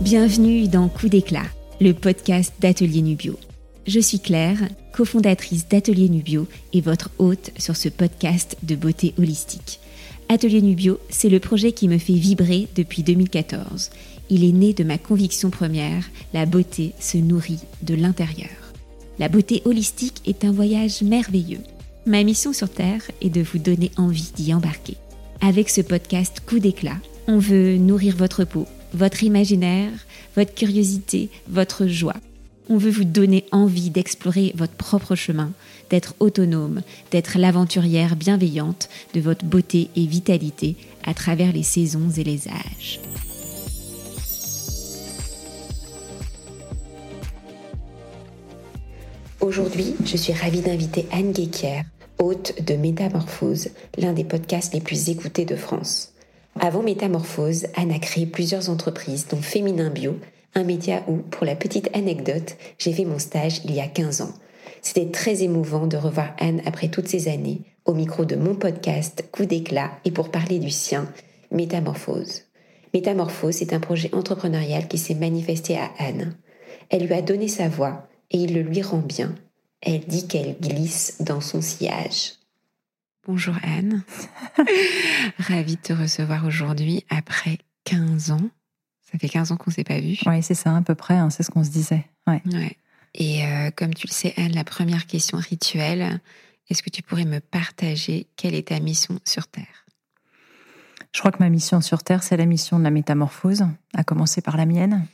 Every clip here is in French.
Bienvenue dans Coup d'éclat, le podcast d'Atelier Nubio. Je suis Claire, cofondatrice d'Atelier Nubio et votre hôte sur ce podcast de beauté holistique. Atelier Nubio, c'est le projet qui me fait vibrer depuis 2014. Il est né de ma conviction première, la beauté se nourrit de l'intérieur. La beauté holistique est un voyage merveilleux. Ma mission sur Terre est de vous donner envie d'y embarquer. Avec ce podcast Coup d'éclat, on veut nourrir votre peau, votre imaginaire, votre curiosité, votre joie. On veut vous donner envie d'explorer votre propre chemin, d'être autonome, d'être l'aventurière bienveillante de votre beauté et vitalité à travers les saisons et les âges. Aujourd'hui, je suis ravie d'inviter Anne Guéquière, hôte de Métamorphose, l'un des podcasts les plus écoutés de France. Avant Métamorphose, Anne a créé plusieurs entreprises, dont Féminin Bio, un média où, pour la petite anecdote, j'ai fait mon stage il y a 15 ans. C'était très émouvant de revoir Anne après toutes ces années, au micro de mon podcast Coup d'éclat et pour parler du sien, Métamorphose. Métamorphose est un projet entrepreneurial qui s'est manifesté à Anne. Elle lui a donné sa voix et il le lui rend bien. Elle dit qu'elle glisse dans son sillage. Bonjour Anne. Ravie de te recevoir aujourd'hui après 15 ans. Ça fait 15 ans qu'on ne s'est pas vu. Oui, c'est ça, à peu près, hein, c'est ce qu'on se disait. Ouais. Et euh, comme tu le sais, Anne, la première question rituelle, est-ce que tu pourrais me partager quelle est ta mission sur Terre? Je crois que ma mission sur Terre, c'est la mission de la métamorphose, à commencer par la mienne.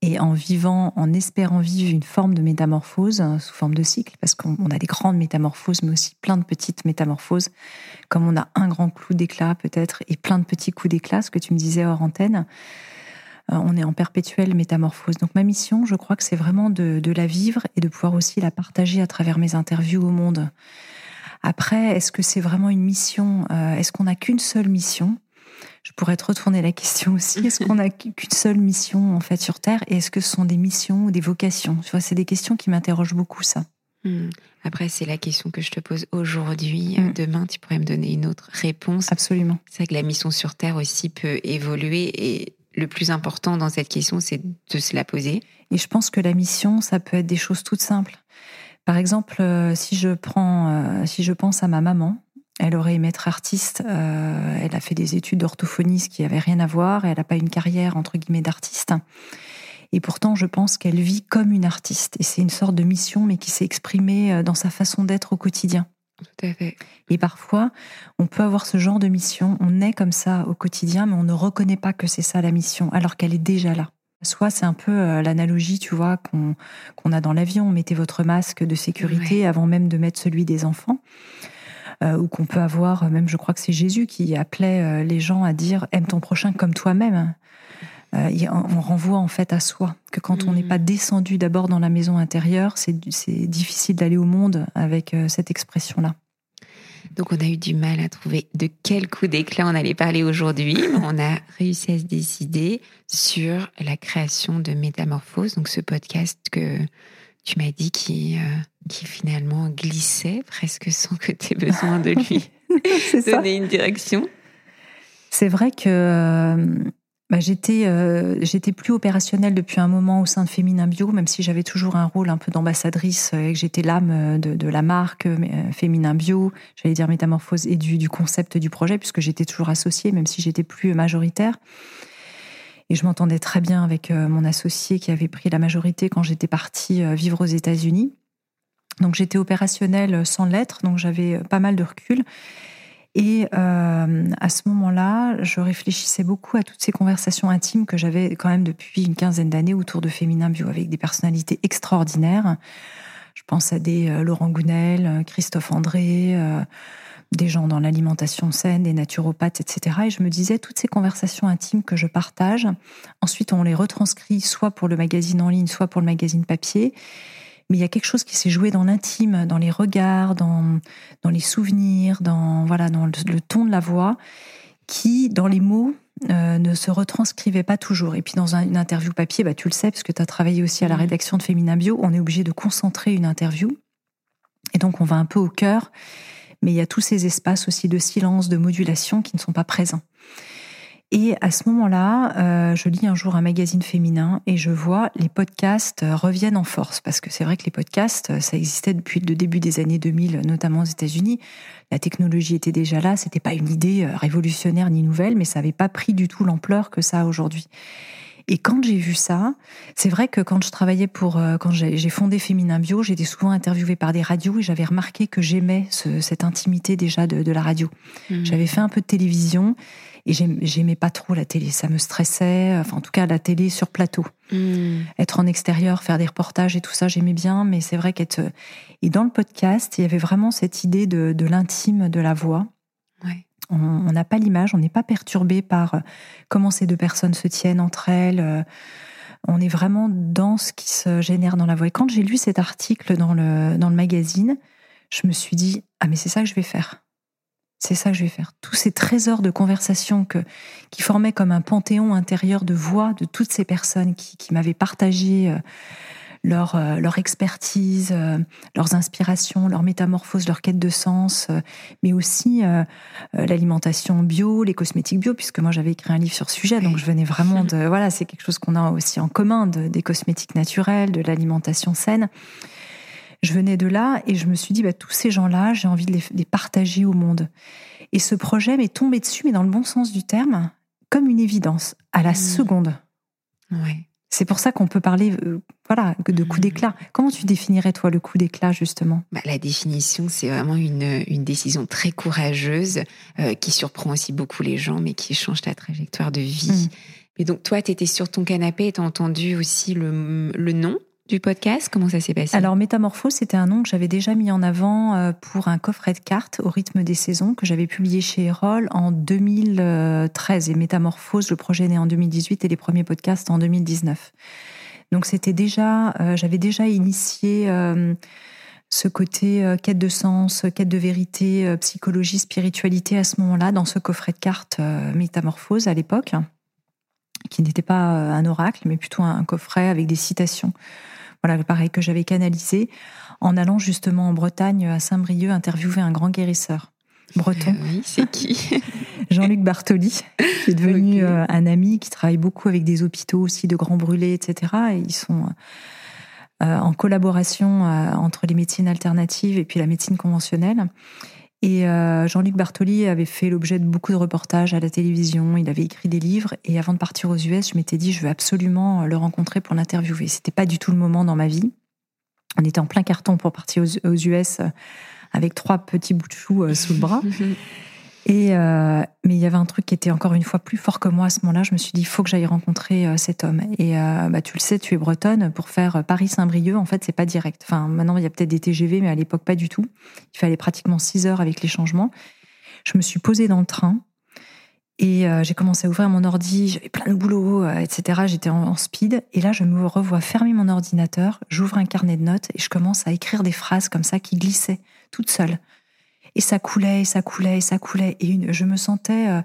Et en vivant, en espérant vivre une forme de métamorphose hein, sous forme de cycle, parce qu'on a des grandes métamorphoses, mais aussi plein de petites métamorphoses, comme on a un grand clou d'éclat peut-être et plein de petits coups d'éclat, ce que tu me disais hors antenne, euh, on est en perpétuelle métamorphose. Donc ma mission, je crois que c'est vraiment de, la vivre et de pouvoir aussi la partager à travers mes interviews au monde. Après, est-ce que c'est vraiment une mission euh, Est-ce qu'on n'a qu'une seule mission? Je pourrais te retourner la question aussi. Est-ce qu'on n'a qu'une seule mission en fait sur Terre Et est-ce que ce sont des missions ou des vocations? Tu vois, c'est des questions qui m'interrogent beaucoup, ça. Hmm. Après, c'est la question que je te pose aujourd'hui. Hmm. Demain, tu pourrais me donner une autre réponse. Absolument. C'est vrai que la mission sur Terre aussi peut évoluer et le plus important dans cette question, c'est de se la poser. Et je pense que la mission, ça peut être des choses toutes simples. Par exemple, euh, si je prends, euh, si je pense à ma maman, elle aurait aimé être artiste. Euh, elle a fait des études d'orthophonie, ce qui n'avait rien à voir. Et elle n'a pas une carrière, entre guillemets, d'artiste. Et pourtant, je pense qu'elle vit comme une artiste. Et c'est une sorte de mission, mais qui s'est exprimée euh, dans sa façon d'être au quotidien. Tout à fait. Et parfois, on peut avoir ce genre de mission. On est comme ça au quotidien, mais on ne reconnaît pas que c'est ça la mission, alors qu'elle est déjà là. Soit c'est un peu euh, l'analogie, tu vois, qu'on a dans l'avion. Mettez votre masque de sécurité avant même de mettre celui des enfants. Euh, ou qu'on peut avoir, même je crois que c'est Jésus qui appelait euh, les gens à dire aime ton prochain comme toi-même. Euh, on renvoie en fait à soi, que quand on n'est mm. pas descendu d'abord dans la maison intérieure, c'est difficile d'aller au monde avec cette expression-là. Donc on a eu du mal à trouver de quel coup d'éclat on allait parler aujourd'hui, mais on a réussi à se décider sur la création de Métamorphose, donc ce podcast que tu m'as dit qui, qui finalement glissait presque sans que tu aies besoin de lui donner une direction. C'est vrai que euh, bah, j'étais euh, j'étais plus opérationnelle depuis un moment au sein de Féminin Bio, même si j'avais toujours un rôle un peu d'ambassadrice euh, et que j'étais l'âme de, la marque Féminin Bio, j'allais dire métamorphose et du, du concept du projet, puisque j'étais toujours associée, même si j'étais plus majoritaire. Et je m'entendais très bien avec mon associé qui avait pris la majorité quand j'étais partie vivre aux États-Unis. Donc j'étais opérationnelle sans lettres, donc j'avais pas mal de recul. Et euh, à ce moment-là, je réfléchissais beaucoup à toutes ces conversations intimes que j'avais quand même depuis une quinzaine d'années autour de Féminin Bio, avec des personnalités extraordinaires. Je pense à des euh, Laurent Gounel, Christophe André, euh, des gens dans l'alimentation saine, des naturopathes, etc. Et je me disais, toutes ces conversations intimes que je partage, ensuite on les retranscrit soit pour le magazine en ligne, soit pour le magazine papier mais il y a quelque chose qui s'est joué dans l'intime, dans les regards, dans, dans les souvenirs, dans, voilà, dans le, ton de la voix, qui, dans les mots, euh, ne se retranscrivait pas toujours. Et puis dans une interview papier, bah, tu le sais, parce que tu as travaillé aussi à la mmh. rédaction de Féminin Bio, on est obligé de concentrer une interview. Et donc on va un peu au cœur, mais il y a tous ces espaces aussi de silence, de modulation qui ne sont pas présents. Et à ce moment-là, euh, je lis un jour un magazine féminin et je vois les podcasts reviennent en force parce que c'est vrai que les podcasts, ça existait depuis le début des années 2000, notamment aux États-Unis. La technologie était déjà là, c'était pas une idée révolutionnaire ni nouvelle, mais ça n'avait pas pris du tout l'ampleur que ça a aujourd'hui. Et quand j'ai vu ça, c'est vrai que quand je travaillais pour, euh, quand j'ai fondé Féminin Bio, j'étais souvent interviewée par des radios et j'avais remarqué que j'aimais cette intimité déjà de, la radio. Mmh. J'avais fait un peu de télévision et j'aimais pas trop la télé. Ça me stressait. Enfin, en tout cas, la télé sur plateau. Mmh. Être en extérieur, faire des reportages et tout ça, j'aimais bien. Mais c'est vrai qu'être. Et dans le podcast, il y avait vraiment cette idée de, de l'intime de la voix. Ouais. On n'a pas l'image, on n'est pas perturbé par euh, comment ces deux personnes se tiennent entre elles. Euh, on est vraiment dans ce qui se génère dans la voix. Et quand j'ai lu cet article dans le, dans le magazine, je me suis dit, ah mais c'est ça que je vais faire. C'est ça que je vais faire. Tous ces trésors de conversation que, qui formaient comme un panthéon intérieur de voix de toutes ces personnes qui, qui m'avaient partagé euh, leur, euh, leur expertise, euh, leurs inspirations, leur métamorphose, leur quête de sens, euh, mais aussi l'alimentation bio, les cosmétiques bio, puisque moi j'avais écrit un livre sur ce sujet, donc je venais vraiment de... Voilà, c'est quelque chose qu'on a aussi en commun, des cosmétiques naturels, de l'alimentation saine. Je venais de là et je me suis dit, bah, tous ces gens-là, j'ai envie de les, les partager au monde. Et ce projet m'est tombé dessus, mais dans le bon sens du terme, comme une évidence, à la mmh. seconde. Ouais. C'est pour ça qu'on peut parler euh, voilà, de coup d'éclat. Comment tu définirais, toi, le coup d'éclat, justement? Bah, La définition, c'est vraiment une, une, décision très courageuse euh, qui surprend aussi beaucoup les gens, mais qui change ta trajectoire de vie. Et mm. donc, toi, tu étais sur ton canapé et tu as entendu aussi le, le nom? Du podcast Comment ça s'est passé? Alors, Métamorphose, c'était un nom que j'avais déjà mis en avant euh, pour un coffret de cartes au rythme des saisons que j'avais publié chez Erol en 2013. Et Métamorphose, le projet né en 2018 et les premiers podcasts en 2019. Donc, c'était déjà, euh, j'avais déjà initié euh, ce côté quête de sens, quête de vérité, psychologie, spiritualité à ce moment-là, dans ce coffret de cartes Métamorphose à l'époque, qui n'était pas un oracle, mais plutôt un coffret avec des citations voilà, pareil, que j'avais canalisé en allant justement en Bretagne, à Saint-Brieuc, interviewer un grand guérisseur breton. Euh, oui, c'est qui Jean-Luc Bartoli, qui est devenu euh, un ami, qui travaille beaucoup avec des hôpitaux aussi de grands brûlés, etc. Et ils sont euh, en collaboration entre les médecines alternatives et puis la médecine conventionnelle. Et euh, Jean-Luc Bartoli avait fait l'objet de beaucoup de reportages à la télévision, il avait écrit des livres, et avant de partir aux US, je m'étais dit, je veux absolument le rencontrer pour l'interviewer. C'était pas du tout le moment dans ma vie. On était en plein carton pour partir aux, US euh, avec trois petits bouts de chou euh, sous le bras. Et euh, mais il y avait un truc qui était encore une fois plus fort que moi à ce moment-là. Je me suis dit, il faut que j'aille rencontrer euh, cet homme. Et euh, bah, tu le sais, tu es bretonne. Pour faire Paris-Saint-Brieuc, en fait, c'est pas direct. Enfin, maintenant, il y a peut-être des TGV, mais à l'époque, pas du tout. Il fallait pratiquement 6 heures avec les changements. Je me suis posée dans le train et j'ai commencé à ouvrir mon ordi. J'avais plein de boulot, etc. J'étais en, en speed. Et là, je me revois fermer mon ordinateur. J'ouvre un carnet de notes et je commence à écrire des phrases comme ça qui glissaient toute seule. Et ça coulait, et ça coulait, et ça coulait. Et une, je me sentais, euh,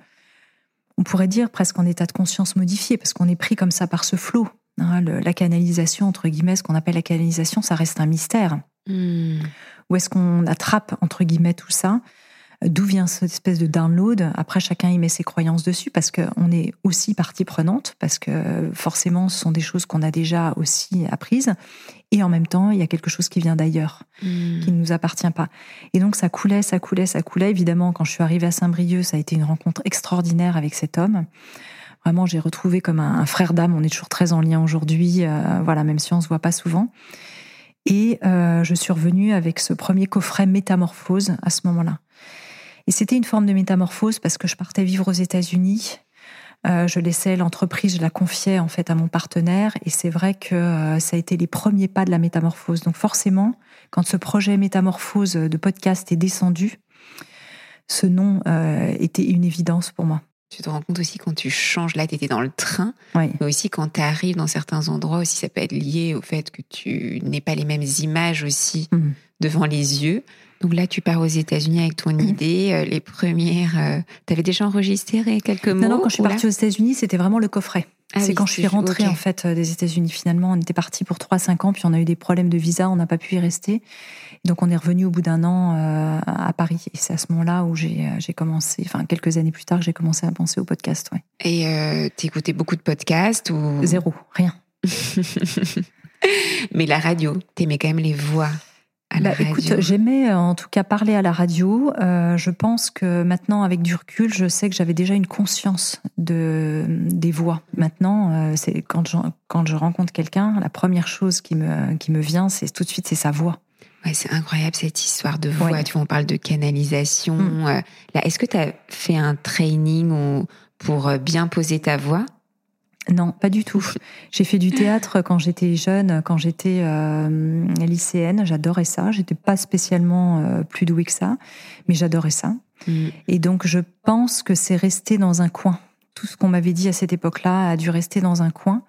on pourrait dire presque en état de conscience modifié, parce qu'on est pris comme ça par ce flot. Hein, la canalisation, entre guillemets, ce qu'on appelle la canalisation, ça reste un mystère. Hmm. Où est-ce qu'on attrape, entre guillemets, tout ça? D'où vient cette espèce de download? Après, chacun y met ses croyances dessus parce qu'on est aussi partie prenante, parce que forcément, ce sont des choses qu'on a déjà aussi apprises. Et en même temps, il y a quelque chose qui vient d'ailleurs, hmm. qui ne nous appartient pas. Et donc, ça coulait, ça coulait, ça coulait. Évidemment, quand je suis arrivée à Saint-Brieuc, ça a été une rencontre extraordinaire avec cet homme. Vraiment, j'ai retrouvé comme un, frère d'âme. On est toujours très en lien aujourd'hui, euh, voilà, même si on se voit pas souvent. Et euh, je suis revenue avec ce premier coffret Métamorphose à ce moment-là. Et c'était une forme de métamorphose parce que je partais vivre aux États-Unis. Euh, je laissais l'entreprise, je la confiais en fait à mon partenaire, et c'est vrai que euh, ça a été les premiers pas de la métamorphose. Donc forcément, quand ce projet métamorphose de podcast est descendu, ce nom euh, était une évidence pour moi. Tu te rends compte aussi quand tu changes, là tu étais dans le train, mais aussi quand tu arrives dans certains endroits aussi, ça peut être lié au fait que tu n'aies pas les mêmes images aussi mmh. Devant les yeux. Donc là, tu pars aux États-Unis avec ton idée, euh, les premières. Euh, tu avais déjà enregistré quelques mots Non, non, quand je suis partie aux États-Unis, c'était vraiment le coffret. Ah c'est quand je suis rentrée en fait euh, des États-Unis. Finalement, on était parti pour 3-5 ans, puis on a eu des problèmes de visa, on n'a pas pu y rester. Donc on est revenu au bout d'un an euh, à Paris. Et c'est à ce moment-là où j'ai commencé, enfin quelques années plus tard, j'ai commencé à penser au podcast. Ouais. Et euh, t'écoutais beaucoup de podcasts ou? Zéro, rien. Mais la radio, t'aimais quand même les voix. À la bah, écoute, j'aimais euh, en tout cas parler à la radio. Euh, je pense que maintenant, avec du recul, je sais que j'avais déjà une conscience de des voix. Maintenant, c'est quand je, quand je rencontre quelqu'un, la première chose qui me qui me vient, c'est tout de suite c'est sa voix. Ouais, c'est incroyable cette histoire de voix. Tu vois, on parle de canalisation. Mm. Euh, là, est-ce que tu as fait un training ou pour euh, bien poser ta voix? Non, pas du tout. J'ai fait du théâtre quand j'étais jeune, quand j'étais euh, lycéenne. J'adorais ça. J'étais pas spécialement euh, plus douée que ça, mais j'adorais ça. Mm. Et donc, je pense que c'est resté dans un coin. Tout ce qu'on m'avait dit à cette époque-là a dû rester dans un coin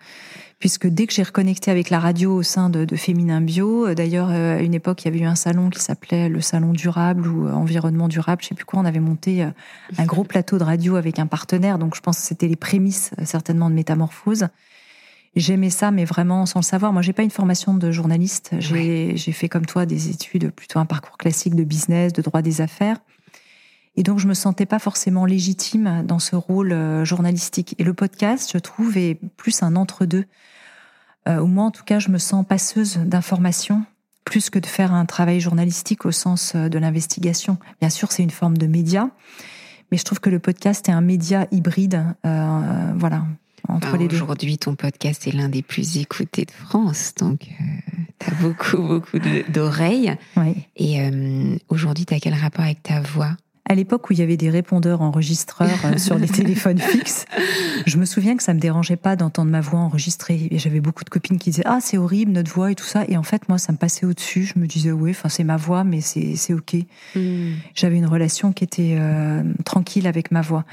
puisque dès que j'ai reconnecté avec la radio au sein de, de Féminin Bio, euh, d'ailleurs euh, à une époque il y avait eu un salon qui s'appelait le salon durable ou euh, environnement durable, je sais plus quoi, on avait monté un gros plateau de radio avec un partenaire, donc je pense que c'était les prémices certainement de métamorphose. J'aimais ça, mais vraiment sans le savoir. Moi, j'ai pas une formation de journaliste. J'ai fait comme toi des études, plutôt un parcours classique de business, de droit des affaires. Et donc, je me sentais pas forcément légitime dans ce rôle journalistique. Et le podcast, je trouve, est plus un entre-deux euh, ou moi en tout cas, je me sens passeuse d'informations plus que de faire un travail journalistique au sens euh, de l'investigation. Bien sûr, c'est une forme de média, mais je trouve que le podcast est un média hybride, euh, voilà, entre bah, les deux. Aujourd'hui, ton podcast est l'un des plus écoutés de France, donc tu as beaucoup, beaucoup d'oreilles. Oui. Et aujourd'hui, tu as quel rapport avec ta voix? À l'époque où il y avait des répondeurs enregistreurs euh, sur les téléphones fixes, je me souviens que ça me dérangeait pas d'entendre ma voix enregistrée. Et j'avais beaucoup de copines qui disaient ah c'est horrible notre voix et tout ça. Et en fait moi ça me passait au-dessus. Je me disais oui, enfin c'est ma voix mais c'est c'est ok. Hmm. J'avais une relation qui était euh, tranquille avec ma voix.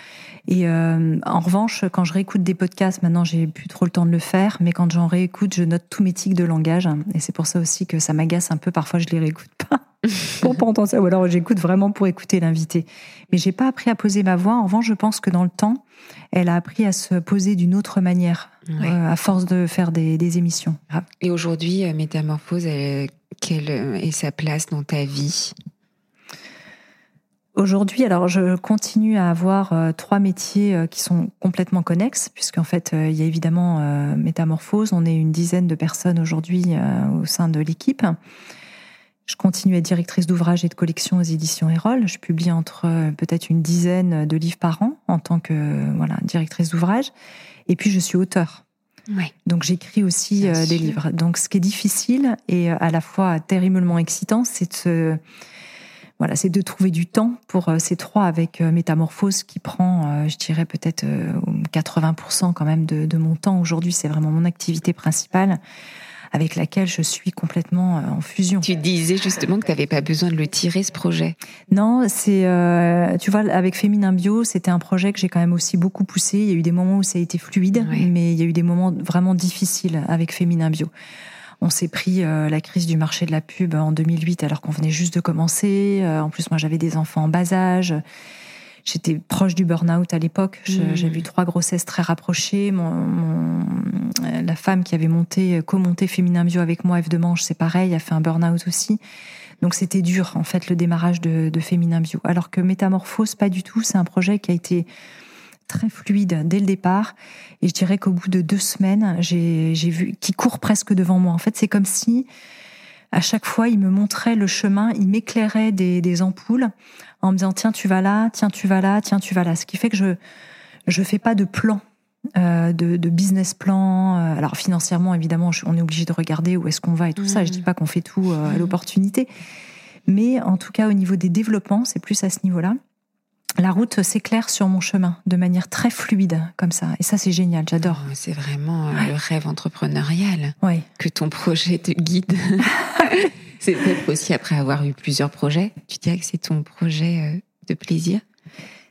Et euh, en revanche quand je réécoute des podcasts, maintenant j'ai plus trop le temps de le faire, mais quand j'en réécoute, je note tous mes tics de langage. Et c'est pour ça aussi que ça m'agace un peu. Parfois je les réécoute pas. pour entendre ça. Ou alors j'écoute vraiment pour écouter l'invité. Mais j'ai pas appris à poser ma voix. En revanche, je pense que dans le temps, elle a appris à se poser d'une autre manière, euh, à force de faire des, émissions. Et aujourd'hui, euh, Métamorphose, quelle est sa place dans ta vie? Aujourd'hui, alors je continue à avoir euh, trois métiers qui sont complètement connexes, puisqu'en fait, il y a évidemment Métamorphose. On est une dizaine de personnes aujourd'hui au sein de l'équipe. Je continue à être directrice d'ouvrage et de collection aux éditions Erol. Je publie entre euh, peut-être une dizaine de livres par an en tant que voilà directrice d'ouvrage. Et puis je suis auteur. Donc j'écris aussi euh, des livres. Donc ce qui est difficile et euh, à la fois terriblement excitant, c'est de voilà, c'est de trouver du temps pour ces trois avec Métamorphose qui prend, je dirais peut-être 80% quand même de, de mon temps. Aujourd'hui, c'est vraiment mon activité principale avec laquelle je suis complètement euh, en fusion. Tu disais justement que tu n'avais pas besoin de le tirer, ce projet. Non, c'est, euh, tu vois, avec Féminin Bio, c'était un projet que j'ai quand même aussi beaucoup poussé. Il y a eu des moments où ça a été fluide, mais il y a eu des moments vraiment difficiles avec Féminin Bio. On s'est pris euh, la crise du marché de la pub en 2008 alors qu'on venait juste de commencer. en plus, moi, j'avais des enfants en bas âge. J'étais proche du burn-out à l'époque. Mmh. J'ai eu trois grossesses très rapprochées. Mon, la femme qui avait monté, co-monté Féminin Bio avec moi, F de Manche, c'est pareil, a fait un burn-out aussi. Donc c'était dur, en fait, le démarrage de, de Féminin Bio. Alors que Métamorphose, pas du tout. C'est un projet qui a été très fluide dès le départ. Et je dirais qu'au bout de deux semaines, j'ai vu, qui court presque devant moi. En fait, c'est comme si à chaque fois, il me montrait le chemin, il m'éclairait des, des, ampoules en me disant tiens tu vas là, tiens tu vas là, tiens tu vas là. Ce qui fait que je je fais pas de plan. Euh, de, de, business plan. Euh, alors financièrement, évidemment, on est obligé de regarder où est-ce qu'on va et tout ça. Je dis pas qu'on fait tout euh, à l'opportunité, mais en tout cas au niveau des développements, c'est plus à ce niveau-là la route s'éclaire sur mon chemin de manière très fluide, comme ça. Et ça, c'est génial, j'adore. Oh, c'est vraiment euh, le rêve entrepreneurial. Oui. Que ton projet te guide. c'est peut-être aussi après avoir eu plusieurs projets. Tu dirais que c'est ton projet euh, de plaisir?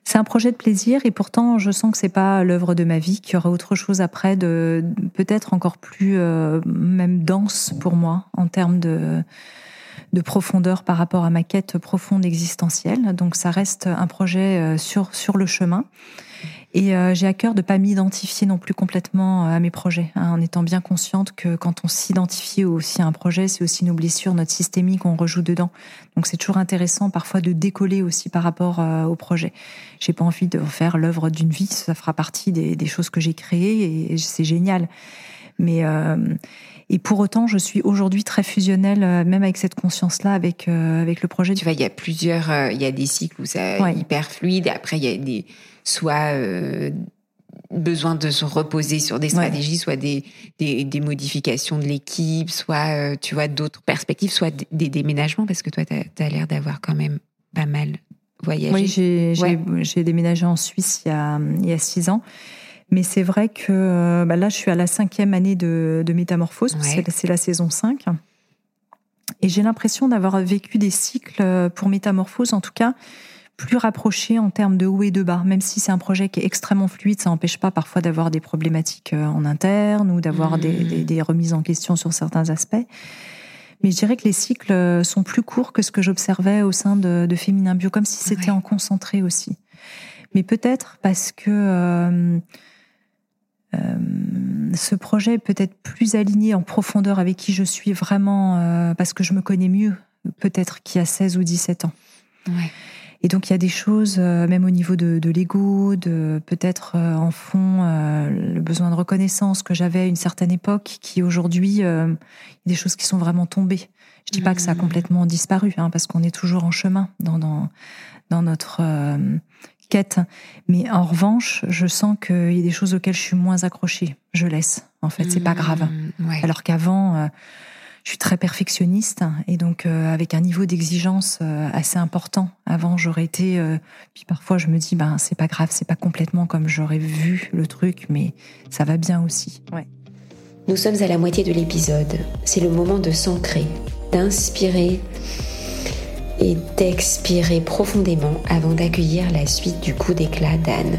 C'est un projet de plaisir et pourtant je sens que c'est pas l'œuvre de ma vie, qu'il y aura autre chose après de peut-être encore plus euh, même dense pour moi en termes de de profondeur par rapport à ma quête profonde existentielle. Donc ça reste un projet euh, sur sur le chemin. Et euh, j'ai à cœur de pas m'identifier non plus complètement euh, à mes projets, hein, en étant bien consciente que quand on s'identifie aussi à un projet, c'est aussi nos blessures, notre systémique, on rejoue dedans. Donc c'est toujours intéressant parfois de décoller aussi par rapport euh, au projet. J'ai pas envie de faire l'œuvre d'une vie, ça fera partie des, des choses que j'ai créées et c'est génial. Mais et pour autant, je suis aujourd'hui très fusionnelle, euh, même avec cette conscience-là, avec euh, avec le projet. Tu vois, il y a plusieurs, euh, il y a des cycles où c'est hyper fluide. Après, il y a des soit besoin de se reposer sur des stratégies, soit des, des, des, modifications de l'équipe, soit tu vois d'autres perspectives, soit des déménagements, parce que toi, tu as, as l'air d'avoir quand même pas mal voyagé. Oui, j'ai déménagé en Suisse il y a, il y a six ans. Mais c'est vrai que euh, bah là, je suis à la cinquième année de, métamorphose, c'est la saison 5. Et j'ai l'impression d'avoir vécu des cycles euh, pour métamorphose, en tout cas, plus rapprochés en termes de haut et de bas. Même si c'est un projet qui est extrêmement fluide, ça n'empêche pas parfois d'avoir des problématiques euh, en interne ou d'avoir des, mmh. remises en question sur certains aspects. Mais je dirais que les cycles sont plus courts que ce que j'observais au sein de, Féminin Bio, comme si c'était en concentré aussi. Mais peut-être parce que euh, ce projet est peut-être plus aligné en profondeur avec qui je suis vraiment, euh, parce que je me connais mieux, peut-être qu'il y a 16 ou 17 ans. Et donc il y a des choses, euh, même au niveau de, de l'ego, de peut-être en fond le besoin de reconnaissance que j'avais à une certaine époque, qui aujourd'hui, il y a des choses qui sont vraiment tombées. Je dis pas que ça a mmh. complètement disparu, hein, parce qu'on est toujours en chemin dans dans, dans notre Mais en revanche, je sens qu'il y a des choses auxquelles je suis moins accrochée. Je laisse. En fait, c'est pas grave. Mmh, Alors qu'avant, euh, je suis très perfectionniste et donc euh, avec un niveau d'exigence euh, assez important. Avant, j'aurais été. puis parfois, je me dis, ben c'est pas grave, c'est pas complètement comme j'aurais vu le truc, mais ça va bien aussi. Ouais. Nous sommes à la moitié de l'épisode. C'est le moment de s'ancrer, d'inspirer et d'expirer profondément avant d'accueillir la suite du coup d'éclat d'Anne.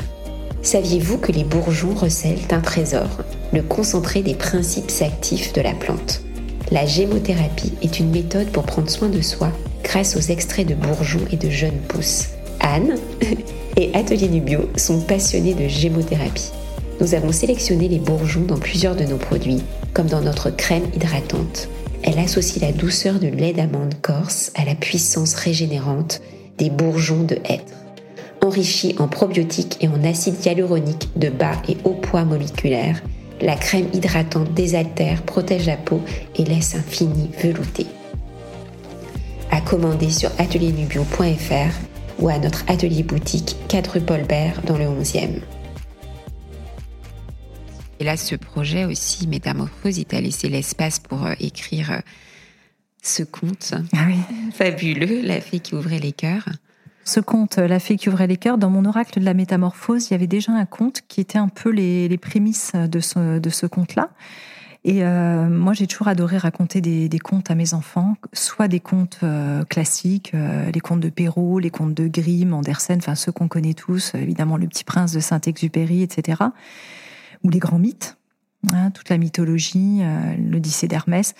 Saviez-vous que les bourgeons recèlent un trésor, le concentré des principes actifs de la plante? La gémothérapie est une méthode pour prendre soin de soi grâce aux extraits de bourgeons et de jeunes pousses. Anne et Atelier Nubio sont passionnés de gémothérapie. Nous avons sélectionné les bourgeons dans plusieurs de nos produits, comme dans notre crème hydratante elle associe la douceur de lait d'amande corse à la puissance régénérante des bourgeons de hêtre. Enrichie en probiotiques et en acide hyaluronique de bas et haut poids moléculaire, la crème hydratante désaltère, protège la peau et laisse un fini velouté. À commander sur atelierNubio.fr ou à notre atelier boutique 4 rue Paul Bert dans le 11e. Et là, ce projet aussi, Métamorphose, il t'a laissé l'espace pour euh, écrire euh, ce conte ah fabuleux, La fée qui ouvrait les cœurs. Ce conte, La fée qui ouvrait les cœurs, dans mon oracle de la métamorphose, il y avait déjà un conte qui était un peu les, prémices de ce, de ce conte-là. Et euh, moi, j'ai toujours adoré raconter des, contes à mes enfants, soit des contes classiques, les contes de Perrault, les contes de Grimm, Andersen, enfin ceux qu'on connaît tous, évidemment Le Petit Prince de Saint-Exupéry, etc ou les grands mythes, hein, toute la mythologie, euh, l'Odyssée d'Hermès,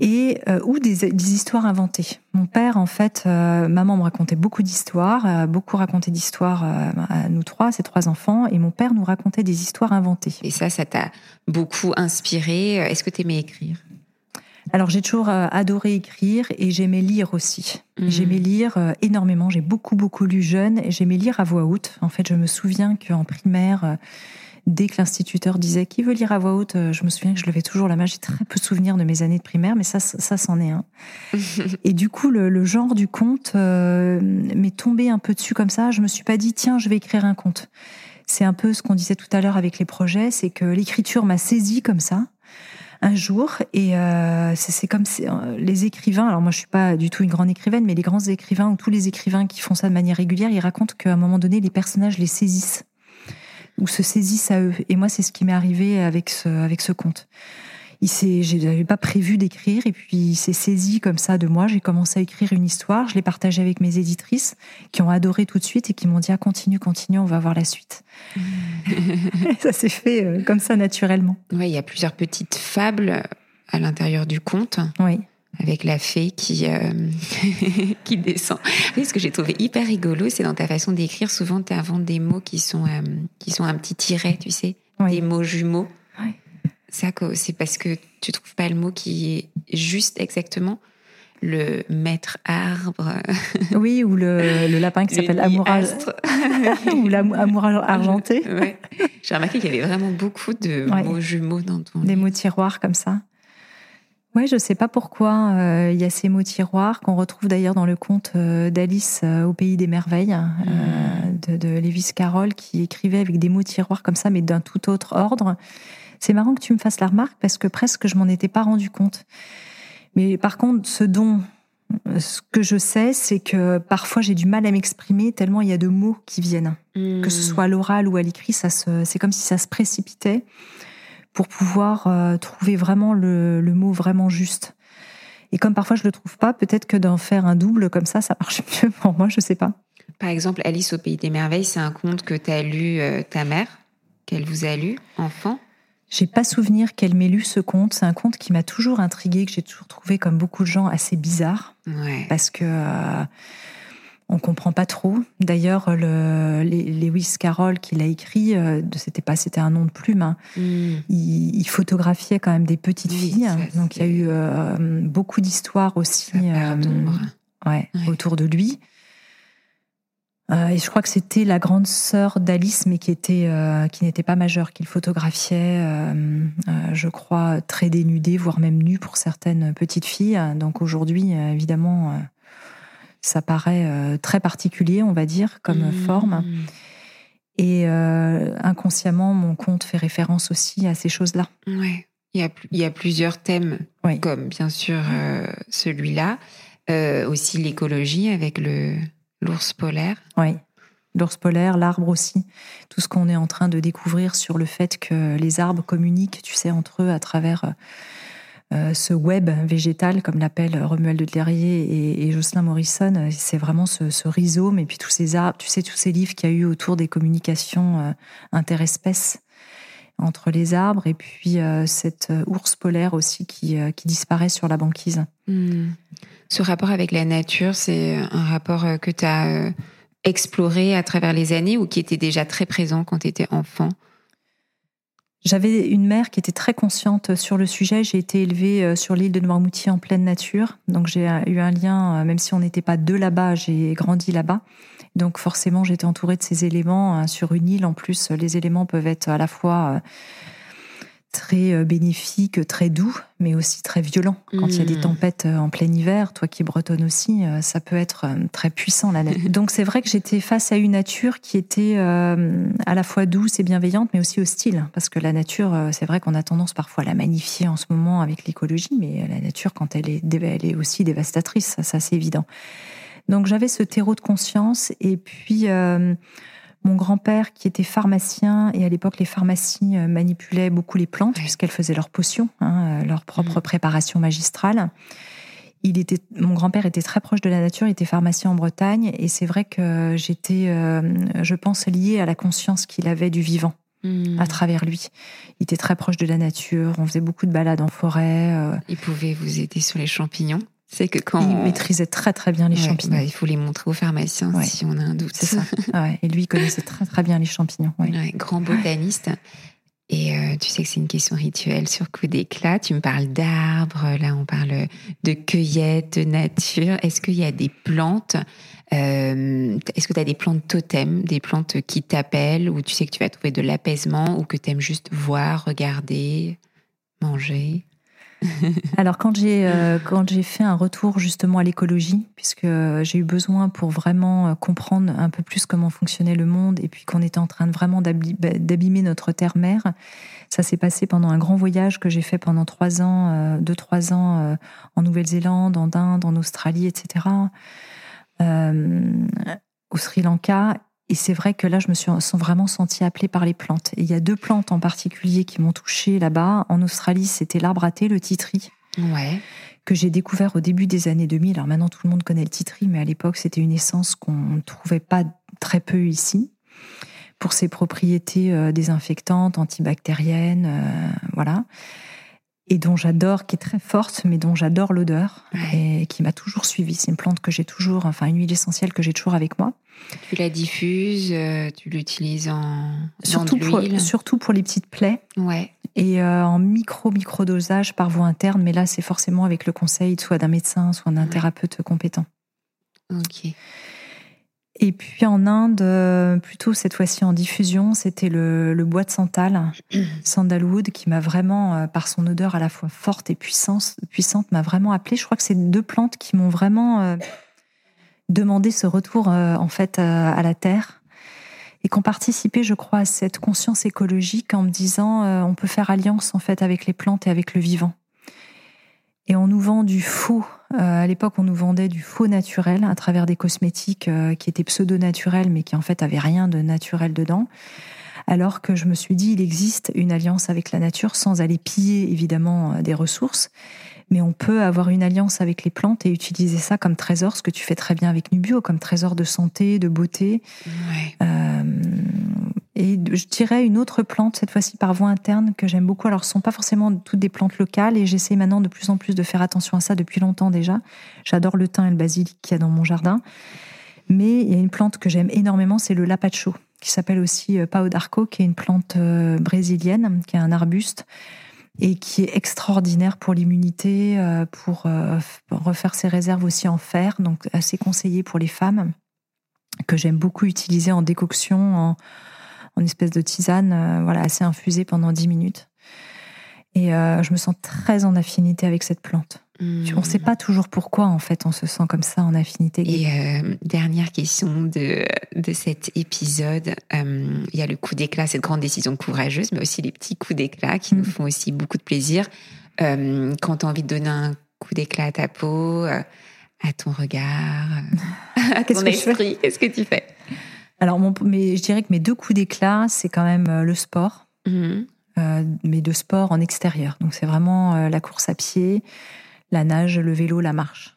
et euh, ou des, histoires inventées. Mon père, en fait, euh, maman me racontait beaucoup d'histoires, beaucoup raconté d'histoires à nous trois, ces trois enfants, et mon père nous racontait des histoires inventées. Et ça, ça t'a beaucoup inspiré. Est-ce que tu aimais écrire? Alors j'ai toujours adoré écrire et j'aimais lire aussi. Mmh. J'aimais lire énormément. J'ai beaucoup beaucoup lu jeune et j'aimais lire à voix haute. En fait, je me souviens qu'en primaire, dès que l'instituteur disait qui veut lire à voix haute, euh, je me souviens que je levais toujours la main. J'ai très peu de souvenirs de mes années de primaire, mais ça, ça, c'en est un. et du coup, le, genre du conte euh, m'est tombé un peu dessus comme ça. Je me suis pas dit tiens, je vais écrire un conte. C'est un peu ce qu'on disait tout à l'heure avec les projets, c'est que l'écriture m'a saisi comme ça un jour et euh, c'est comme les écrivains. Alors moi, je suis pas du tout une grande écrivaine, mais les grands écrivains ou tous les écrivains qui font ça de manière régulière, ils racontent qu'à un moment donné, les personnages les saisissent ou se saisissent à eux. Et moi, c'est ce qui m'est arrivé avec ce, avec ce conte. Il s'est, j'avais pas prévu d'écrire et puis il s'est saisi comme ça de moi. J'ai commencé à écrire une histoire, je l'ai partagée avec mes éditrices qui ont adoré tout de suite et qui m'ont dit ah continue, continue, on va voir la suite. ça s'est fait euh, comme ça naturellement. Oui, il y a plusieurs petites fables à l'intérieur du conte. Oui. Avec la fée qui, euh, qui descend. ce que j'ai trouvé hyper rigolo, c'est dans ta façon d'écrire, souvent tu inventes des mots qui sont, euh, qui sont un petit tiret, tu sais, des mots jumeaux. C'est parce que tu trouves pas le mot qui est juste exactement le maître arbre. Oui, ou le, le lapin qui s'appelle Amourage. ou l'amourage argenté. J'ai remarqué qu'il y avait vraiment beaucoup de mots jumeaux dans ton. Des mots tiroirs comme ça. Oui, je ne sais pas pourquoi euh, il y a ces mots tiroirs qu'on retrouve d'ailleurs dans le conte euh, d'Alice euh, au pays des merveilles mmh. de, de Lewis Carroll qui écrivait avec des mots tiroirs comme ça, mais d'un tout autre ordre. C'est marrant que tu me fasses la remarque parce que presque je m'en étais pas rendu compte. Mais par contre, ce dont ce que je sais, c'est que parfois j'ai du mal à m'exprimer tellement il y a de mots qui viennent. Que ce mmh. soit à l'oral ou à l'écrit, ça c'est comme si ça se précipitait pour pouvoir euh, trouver vraiment le, le, mot vraiment juste. Et comme parfois je le trouve pas, peut-être que d'en faire un double comme ça, ça marche mieux pour moi, je sais pas. Par exemple, Alice au pays des merveilles, c'est un conte que tu as lu euh, ta mère, qu'elle vous a lu enfant? J'ai pas souvenir qu'elle m'ait lu ce conte. C'est un conte qui m'a toujours intrigué, que j'ai toujours trouvé comme beaucoup de gens assez bizarre, ouais. parce que euh, on comprend pas trop. D'ailleurs, le Lewis Carroll qui l'a écrit, euh, c'était pas, c'était un nom de plume. Hein. Hmm. Il, photographiait quand même des petites filles, donc il y a eu euh, beaucoup d'histoires aussi ouais, autour de lui. Euh, et je crois que c'était la grande sœur d'Alice, mais qui était euh, qui n'était pas majeure, qu'il photographiait, euh, je crois, très dénudée, voire même nue pour certaines petites filles. Donc aujourd'hui, évidemment, ça paraît très particulier, on va dire, comme mmh. forme. Et inconsciemment, mon compte fait référence aussi à ces choses-là. Ouais. Il y a, il y a plusieurs thèmes, comme bien sûr celui-là, aussi l'écologie avec le L'ours polaire. Oui, l'ours polaire, l'arbre aussi. Tout ce qu'on est en train de découvrir sur le fait que les arbres communiquent, tu sais, entre eux à travers euh, ce web végétal, comme l'appelle Romuald de Terrier et, Jocelyn Morrison. C'est vraiment ce, rhizome et puis tous ces arbres, tu sais, tous ces livres qu'il y a eu autour des communications euh, interespèces entre les arbres et puis euh, cet ours polaire aussi qui, disparaît sur la banquise. Hmm. Ce rapport avec la nature, c'est un rapport euh, que tu as euh, exploré à travers les années ou qui était déjà très présent quand tu étais enfant? J'avais une mère qui était très consciente sur le sujet. J'ai été élevée euh, sur l'île de Noirmoutier en pleine nature. Donc j'ai eu un lien, même si on n'était pas deux là-bas, j'ai grandi là-bas. Donc forcément, j'étais entourée de ces éléments. Sur une île, en plus, les éléments peuvent être à la fois très euh, bénéfique, très doux, mais aussi très violent. Quand il y a des mmh. tempêtes euh, en plein hiver, toi qui bretonne aussi, euh, ça peut être très puissant la nature. Donc c'est vrai que j'étais face à une nature qui était à la fois douce et bienveillante, mais aussi hostile, parce que la nature, c'est vrai qu'on a tendance parfois à la magnifier en ce moment avec l'écologie, mais la nature, quand elle est, elle est aussi dévastatrice, ça, c'est évident. Donc j'avais ce terreau de conscience, et puis mon grand-père, qui était pharmacien, et à l'époque, les pharmacies euh, manipulaient beaucoup les plantes, puisqu'elles faisaient leurs potions, hein, euh, leur propre mm. préparation magistrale. Il était, mon grand-père était très proche de la nature, il était pharmacien en Bretagne, et c'est vrai que j'étais, euh, je pense, liée à la conscience qu'il avait du vivant mm. à travers lui. Il était très proche de la nature, on faisait beaucoup de balades en forêt. Il pouvait vous aider sur les champignons c'est que quand il maîtrisait très très bien les champignons. Bah, il faut les montrer aux pharmaciens si on a un doute. C'est ça. Et lui il connaissait très très bien les champignons. grand botaniste. Et euh, tu sais que c'est une question rituelle sur coup d'éclat. Tu me parles d'arbres, là on parle de cueillette, de nature. Est-ce qu'il y a des plantes euh, Est-ce que tu as des plantes totems, des plantes qui t'appellent, où tu sais que tu vas trouver de l'apaisement, ou que tu aimes juste voir, regarder, manger? Alors quand j'ai euh, quand j'ai fait un retour justement à l'écologie, puisque j'ai eu besoin pour vraiment euh, comprendre un peu plus comment fonctionnait le monde et puis qu'on était en train de vraiment bah, d'abîmer notre terre-mère, ça s'est passé pendant un grand voyage que j'ai fait pendant trois ans, euh, deux trois ans en Nouvelle-Zélande, en Inde, en Australie, etc. au Sri Lanka et c'est vrai que là, je me suis vraiment sentie appelée par les plantes. Et il y a deux plantes en particulier qui m'ont touchée là-bas. En Australie, c'était l'arbre à thé, le titri. Ouais. Que j'ai découvert au début des années 2000. Alors maintenant, tout le monde connaît le titri, mais à l'époque, c'était une essence qu'on ne trouvait pas très peu ici. Pour ses propriétés euh, désinfectantes, antibactériennes, euh, voilà. Et dont j'adore, qui est très forte, mais dont j'adore l'odeur et qui m'a toujours suivie. C'est une plante que j'ai toujours, enfin une huile essentielle que j'ai toujours avec moi. Tu la diffuses, euh, tu l'utilises en surtout pour, surtout pour les petites plaies. Ouais. Et euh, en micro micro dosage par voie interne, mais là c'est forcément avec le conseil soit d'un médecin, soit d'un thérapeute compétent. Ok. Et puis en Inde, euh, plutôt cette fois-ci en diffusion, c'était le, bois de santal, sandalwood, qui m'a vraiment, euh, par son odeur à la fois forte et puissante, puissante m'a vraiment appelé. Je crois que c'est deux plantes qui m'ont vraiment euh, demandé ce retour en fait à la terre et qui ont participé, je crois, à cette conscience écologique en me disant on peut faire alliance en fait avec les plantes et avec le vivant. Et on nous vend du faux. Euh, à l'époque, on nous vendait du faux naturel à travers des cosmétiques euh, qui étaient pseudo-naturels, mais qui en fait avaient rien de naturel dedans. Alors que je me suis dit, il existe une alliance avec la nature sans aller piller évidemment euh, des ressources. Mais on peut avoir une alliance avec les plantes et utiliser ça comme trésor, ce que tu fais très bien avec Nubio, comme trésor de santé, de beauté. Ouais. Et je dirais une autre plante, cette fois-ci par voie interne, que j'aime beaucoup. Alors, ce ne sont pas forcément toutes des plantes locales et j'essaie maintenant de plus en plus de faire attention à ça depuis longtemps déjà. J'adore le thym et le basilic qu'il y a dans mon jardin. Mais il y a une plante que j'aime énormément, c'est le lapacho, qui s'appelle aussi euh, pao d'arco, qui est une plante euh, brésilienne, qui est un arbuste et qui est extraordinaire pour l'immunité, euh, pour refaire ses réserves aussi en fer, donc assez conseillé pour les femmes, que j'aime beaucoup utiliser en décoction, en, en espèce de tisane, euh, voilà, assez infusée pendant 10 minutes. Et euh, je me sens très en affinité avec cette plante. On ne sait pas toujours pourquoi, en fait, on se sent comme ça en affinité. Et euh, dernière question de, de cet épisode. Il y a le coup d'éclat, cette grande décision courageuse, mais aussi les petits coups d'éclat qui nous mm. font aussi beaucoup de plaisir. quand tu as envie de donner un coup d'éclat à ta peau, à ton regard, à ton esprit, qu'est-ce que tu fais? Alors, mais je dirais que mes deux coups d'éclat, c'est quand même euh, le sport, mhm. euh, mes deux sports en extérieur. Donc, c'est vraiment euh, la course à pied, la nage, le vélo, la marche.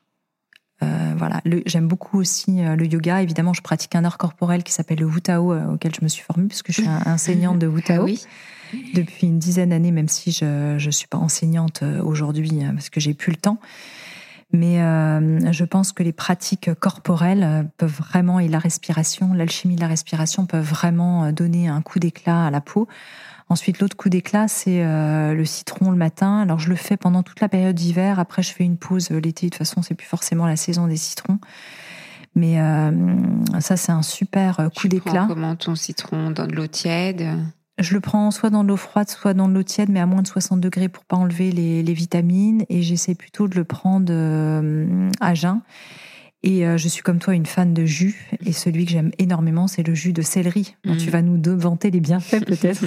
voilà. J'aime beaucoup aussi le yoga. Évidemment, je pratique un art corporel qui s'appelle le Wutao, auquel je me suis formée, puisque je suis enseignante de Wutao. Ah Depuis une dizaine d'années, même si je ne suis pas enseignante aujourd'hui, parce que j'ai plus le temps. Mais euh, je pense que les pratiques corporelles euh, peuvent vraiment, et la respiration, l'alchimie de la respiration peuvent vraiment euh, donner un coup d'éclat à la peau. Ensuite, l'autre coup d'éclat, c'est le citron le matin. Alors, je le fais pendant toute la période d'hiver. Après, je fais une pause l'été. De toute façon, c'est plus forcément la saison des citrons. Mais ça, c'est un super coup d'éclat. Comment ton citron? Dans de l'eau tiède? Je le prends soit dans l'eau froide, soit dans l'eau tiède, mais à moins de 60 degrés pour pas enlever les, vitamines. Et j'essaie plutôt de le prendre euh, à jeun. Et euh, je suis comme toi une fan de jus. Et celui que j'aime énormément, c'est le jus de céleri. tu mm. vas nous vanter les bienfaits peut-être.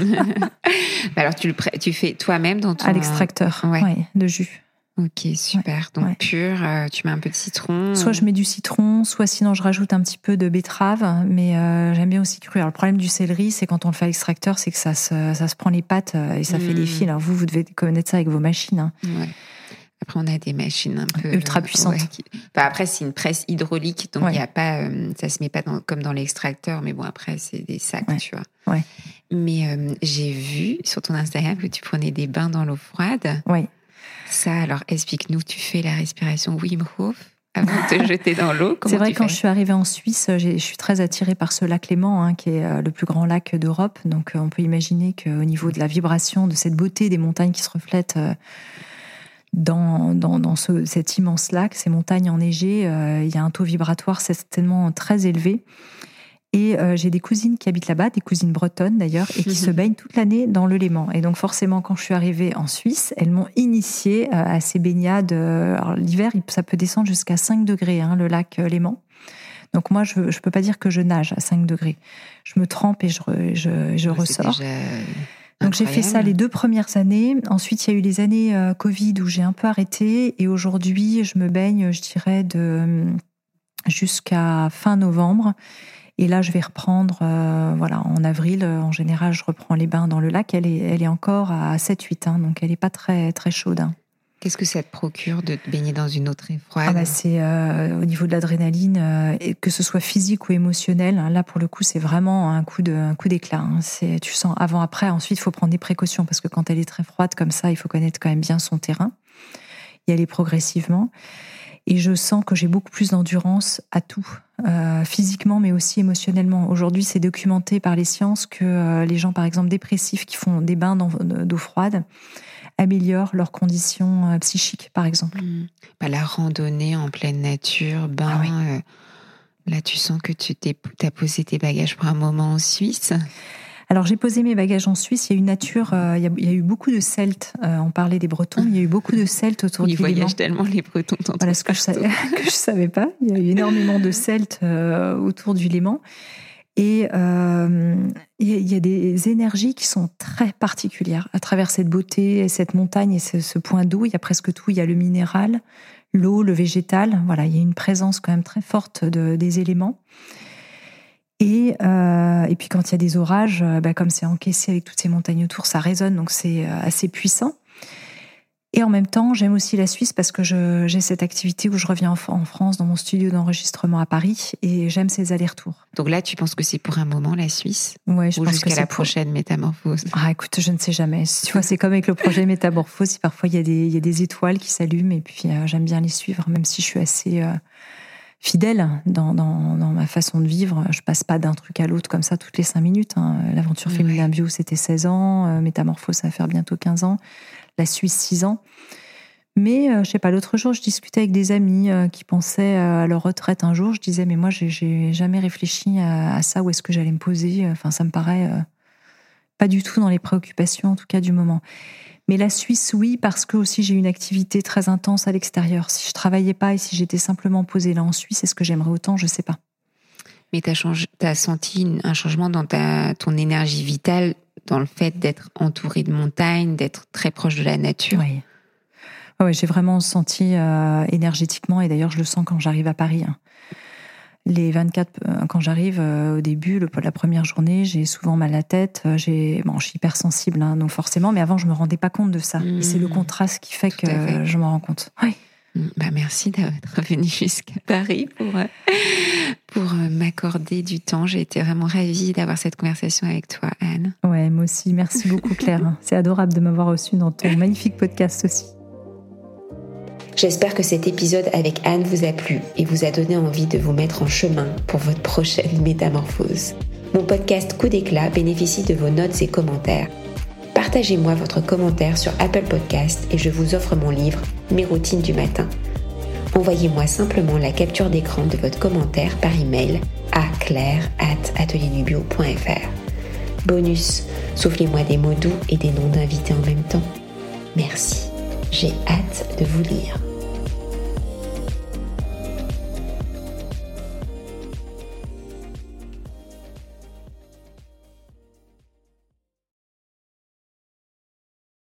Alors tu le tu fais toi-même dans ton... À l'extracteur ouais. de jus. Ok, super. Donc pur, euh, tu mets un peu de citron. Soit je mets du citron, soit sinon je rajoute un petit peu de betterave, mais euh, j'aime bien aussi cru. Alors le problème du céleri, c'est quand on le fait à l'extracteur, c'est que ça se, ça se prend les pattes euh, et ça fait des hmm. fils. Alors vous, vous devez connaître ça avec vos machines. Hein. Ouais. Après, on a des machines un peu ultra puissantes. après, c'est une presse hydraulique, donc il y a pas, ça se met pas comme dans l'extracteur, mais bon, après, c'est des sacs, tu vois. Ouais. Mais j'ai vu sur ton Instagram que tu prenais des bains dans l'eau froide. Oui. Ça, alors explique-nous, tu fais la respiration Wim Hof avant de te jeter dans l'eau C'est vrai, quand je suis arrivée en Suisse, je suis très attirée par ce lac Léman, hein, qui est euh, le plus grand lac d'Europe. Donc euh, on peut imaginer qu'au niveau de la vibration, de cette beauté des montagnes qui se reflètent euh, dans, dans, ce, cet immense lac, ces montagnes enneigées, il y a un taux vibratoire certainement très élevé. Et euh, j'ai des cousines qui habitent là-bas, des cousines bretonnes d'ailleurs, et qui se baignent toute l'année dans le Léman. Et donc forcément, quand je suis arrivée en Suisse, elles m'ont initiée euh, à ces baignades. Euh, l'hiver, ça peut descendre jusqu'à 5 degrés, hein, le lac Léman. Donc moi, je ne peux pas dire que je nage à 5 degrés. Je me trempe et je, je, je ressors. Donc j'ai fait ça les deux premières années. Ensuite, il y a eu les années Covid où j'ai un peu arrêté. Et aujourd'hui, je me baigne, je dirais, de jusqu'à fin novembre. Et là, je vais reprendre, euh, voilà, en avril, euh, en général, je reprends les bains dans le lac. Elle est, elle est encore à 7-8, hein, donc elle n'est pas très, très chaude. Hein. Qu'est-ce que ça te procure de te baigner dans une eau très froide? Ah bah C'est euh, au niveau de l'adrénaline, euh, que ce soit physique ou émotionnel. Hein, là, pour le coup, c'est vraiment un coup de un coup d'éclat. Hein. C'est tu sens avant après. Ensuite, il faut prendre des précautions parce que quand elle est très froide comme ça, il faut connaître quand même bien son terrain y aller progressivement. Et je sens que j'ai beaucoup plus d'endurance à tout, euh, physiquement mais aussi émotionnellement. Aujourd'hui, c'est documenté par les sciences que les gens, par exemple dépressifs, qui font des bains d'eau froide, améliorent leurs conditions euh, psychiques, par exemple. Mmh. Bah, la randonnée en pleine nature, ben, là, tu sens que tu t'es, as posé tes bagages pour un moment en Suisse. Alors j'ai posé mes bagages en Suisse. Il y a une nature, il, y a, eu beaucoup de Celtes. on parlait des Bretons. Il y a eu beaucoup de Celtes autour du Léman. Ils voyagent tellement les Bretons. Voilà ce que je, savais, que je savais pas. Il y a eu énormément de Celtes autour du Léman. Et euh, il y a des énergies qui sont très particulières à travers cette beauté, cette montagne et ce, point d'eau. Il y a presque tout. Il y a le minéral, l'eau, le végétal. Voilà, il y a une présence quand même très forte de, des éléments. Et, euh, et puis quand il y a des orages, bah, comme c'est encaissé avec toutes ces montagnes autour, ça résonne, donc c'est euh, assez puissant. Et en même temps, j'aime aussi la Suisse parce que j'ai cette activité où je reviens en, France dans mon studio d'enregistrement à Paris et j'aime ces allers-retours. Donc là, tu penses que c'est pour un moment la Suisse? Ouais, je ou pense jusqu'à la prochaine métamorphose? Ah, écoute, je ne sais jamais. Tu vois, c'est comme avec le projet métamorphose. Parfois, il y a des, il y a des étoiles qui s'allument et puis euh, j'aime bien les suivre, même si je suis assez euh, fidèle dans, dans, dans, ma façon de vivre. Je passe pas d'un truc à l'autre comme ça toutes les cinq minutes. Hein. L'aventure féminin bio, c'était 16 ans. Euh, métamorphose, ça va faire bientôt 15 ans la Suisse six ans. Mais euh, je sais pas, l'autre jour, je discutais avec des amis euh, qui pensaient à leur retraite un jour. Je disais, mais moi, j'ai jamais réfléchi à, ça, où est-ce que j'allais me poser? Enfin, ça me paraît euh, pas du tout dans les préoccupations, en tout cas du moment. Mais la Suisse, oui, parce que aussi j'ai une activité très intense à l'extérieur. Si je travaillais pas et si j'étais simplement posée là en Suisse, est-ce que j'aimerais autant? Je sais pas. Mais tu as, senti un changement dans ta, ton énergie vitale dans le fait d'être entouré de montagnes, d'être très proche de la nature? Oui. Ouais, j'ai vraiment senti euh, énergétiquement, et d'ailleurs je le sens quand j'arrive à Paris. Hein. Les 24, euh, quand j'arrive euh, au début, le, la première journée, j'ai souvent mal à la tête. J'ai, bon, je suis hypersensible, hein, donc forcément, mais avant je me rendais pas compte de ça. et c'est le mmh. contraste qui fait que je m'en rends compte. Oui. Bah merci d'être venu jusqu'à Paris pour, euh, pour euh, m'accorder du temps. J'ai été vraiment ravie d'avoir cette conversation avec toi, Anne. Ouais, moi aussi. Merci beaucoup, Claire. C'est adorable de m'avoir reçu dans ton magnifique podcast aussi. J'espère que cet épisode avec Anne vous a plu et vous a donné envie de vous mettre en chemin pour votre prochaine métamorphose. Mon podcast Coup d'éclat bénéficie de vos notes et commentaires partagez-moi votre commentaire sur Apple Podcast et je vous offre mon livre Mes routines du matin. Envoyez-moi simplement la capture d'écran de votre commentaire par email à claire at Bonus, soufflez-moi des mots doux et des noms d'invités en même temps. Merci, j'ai hâte de vous lire.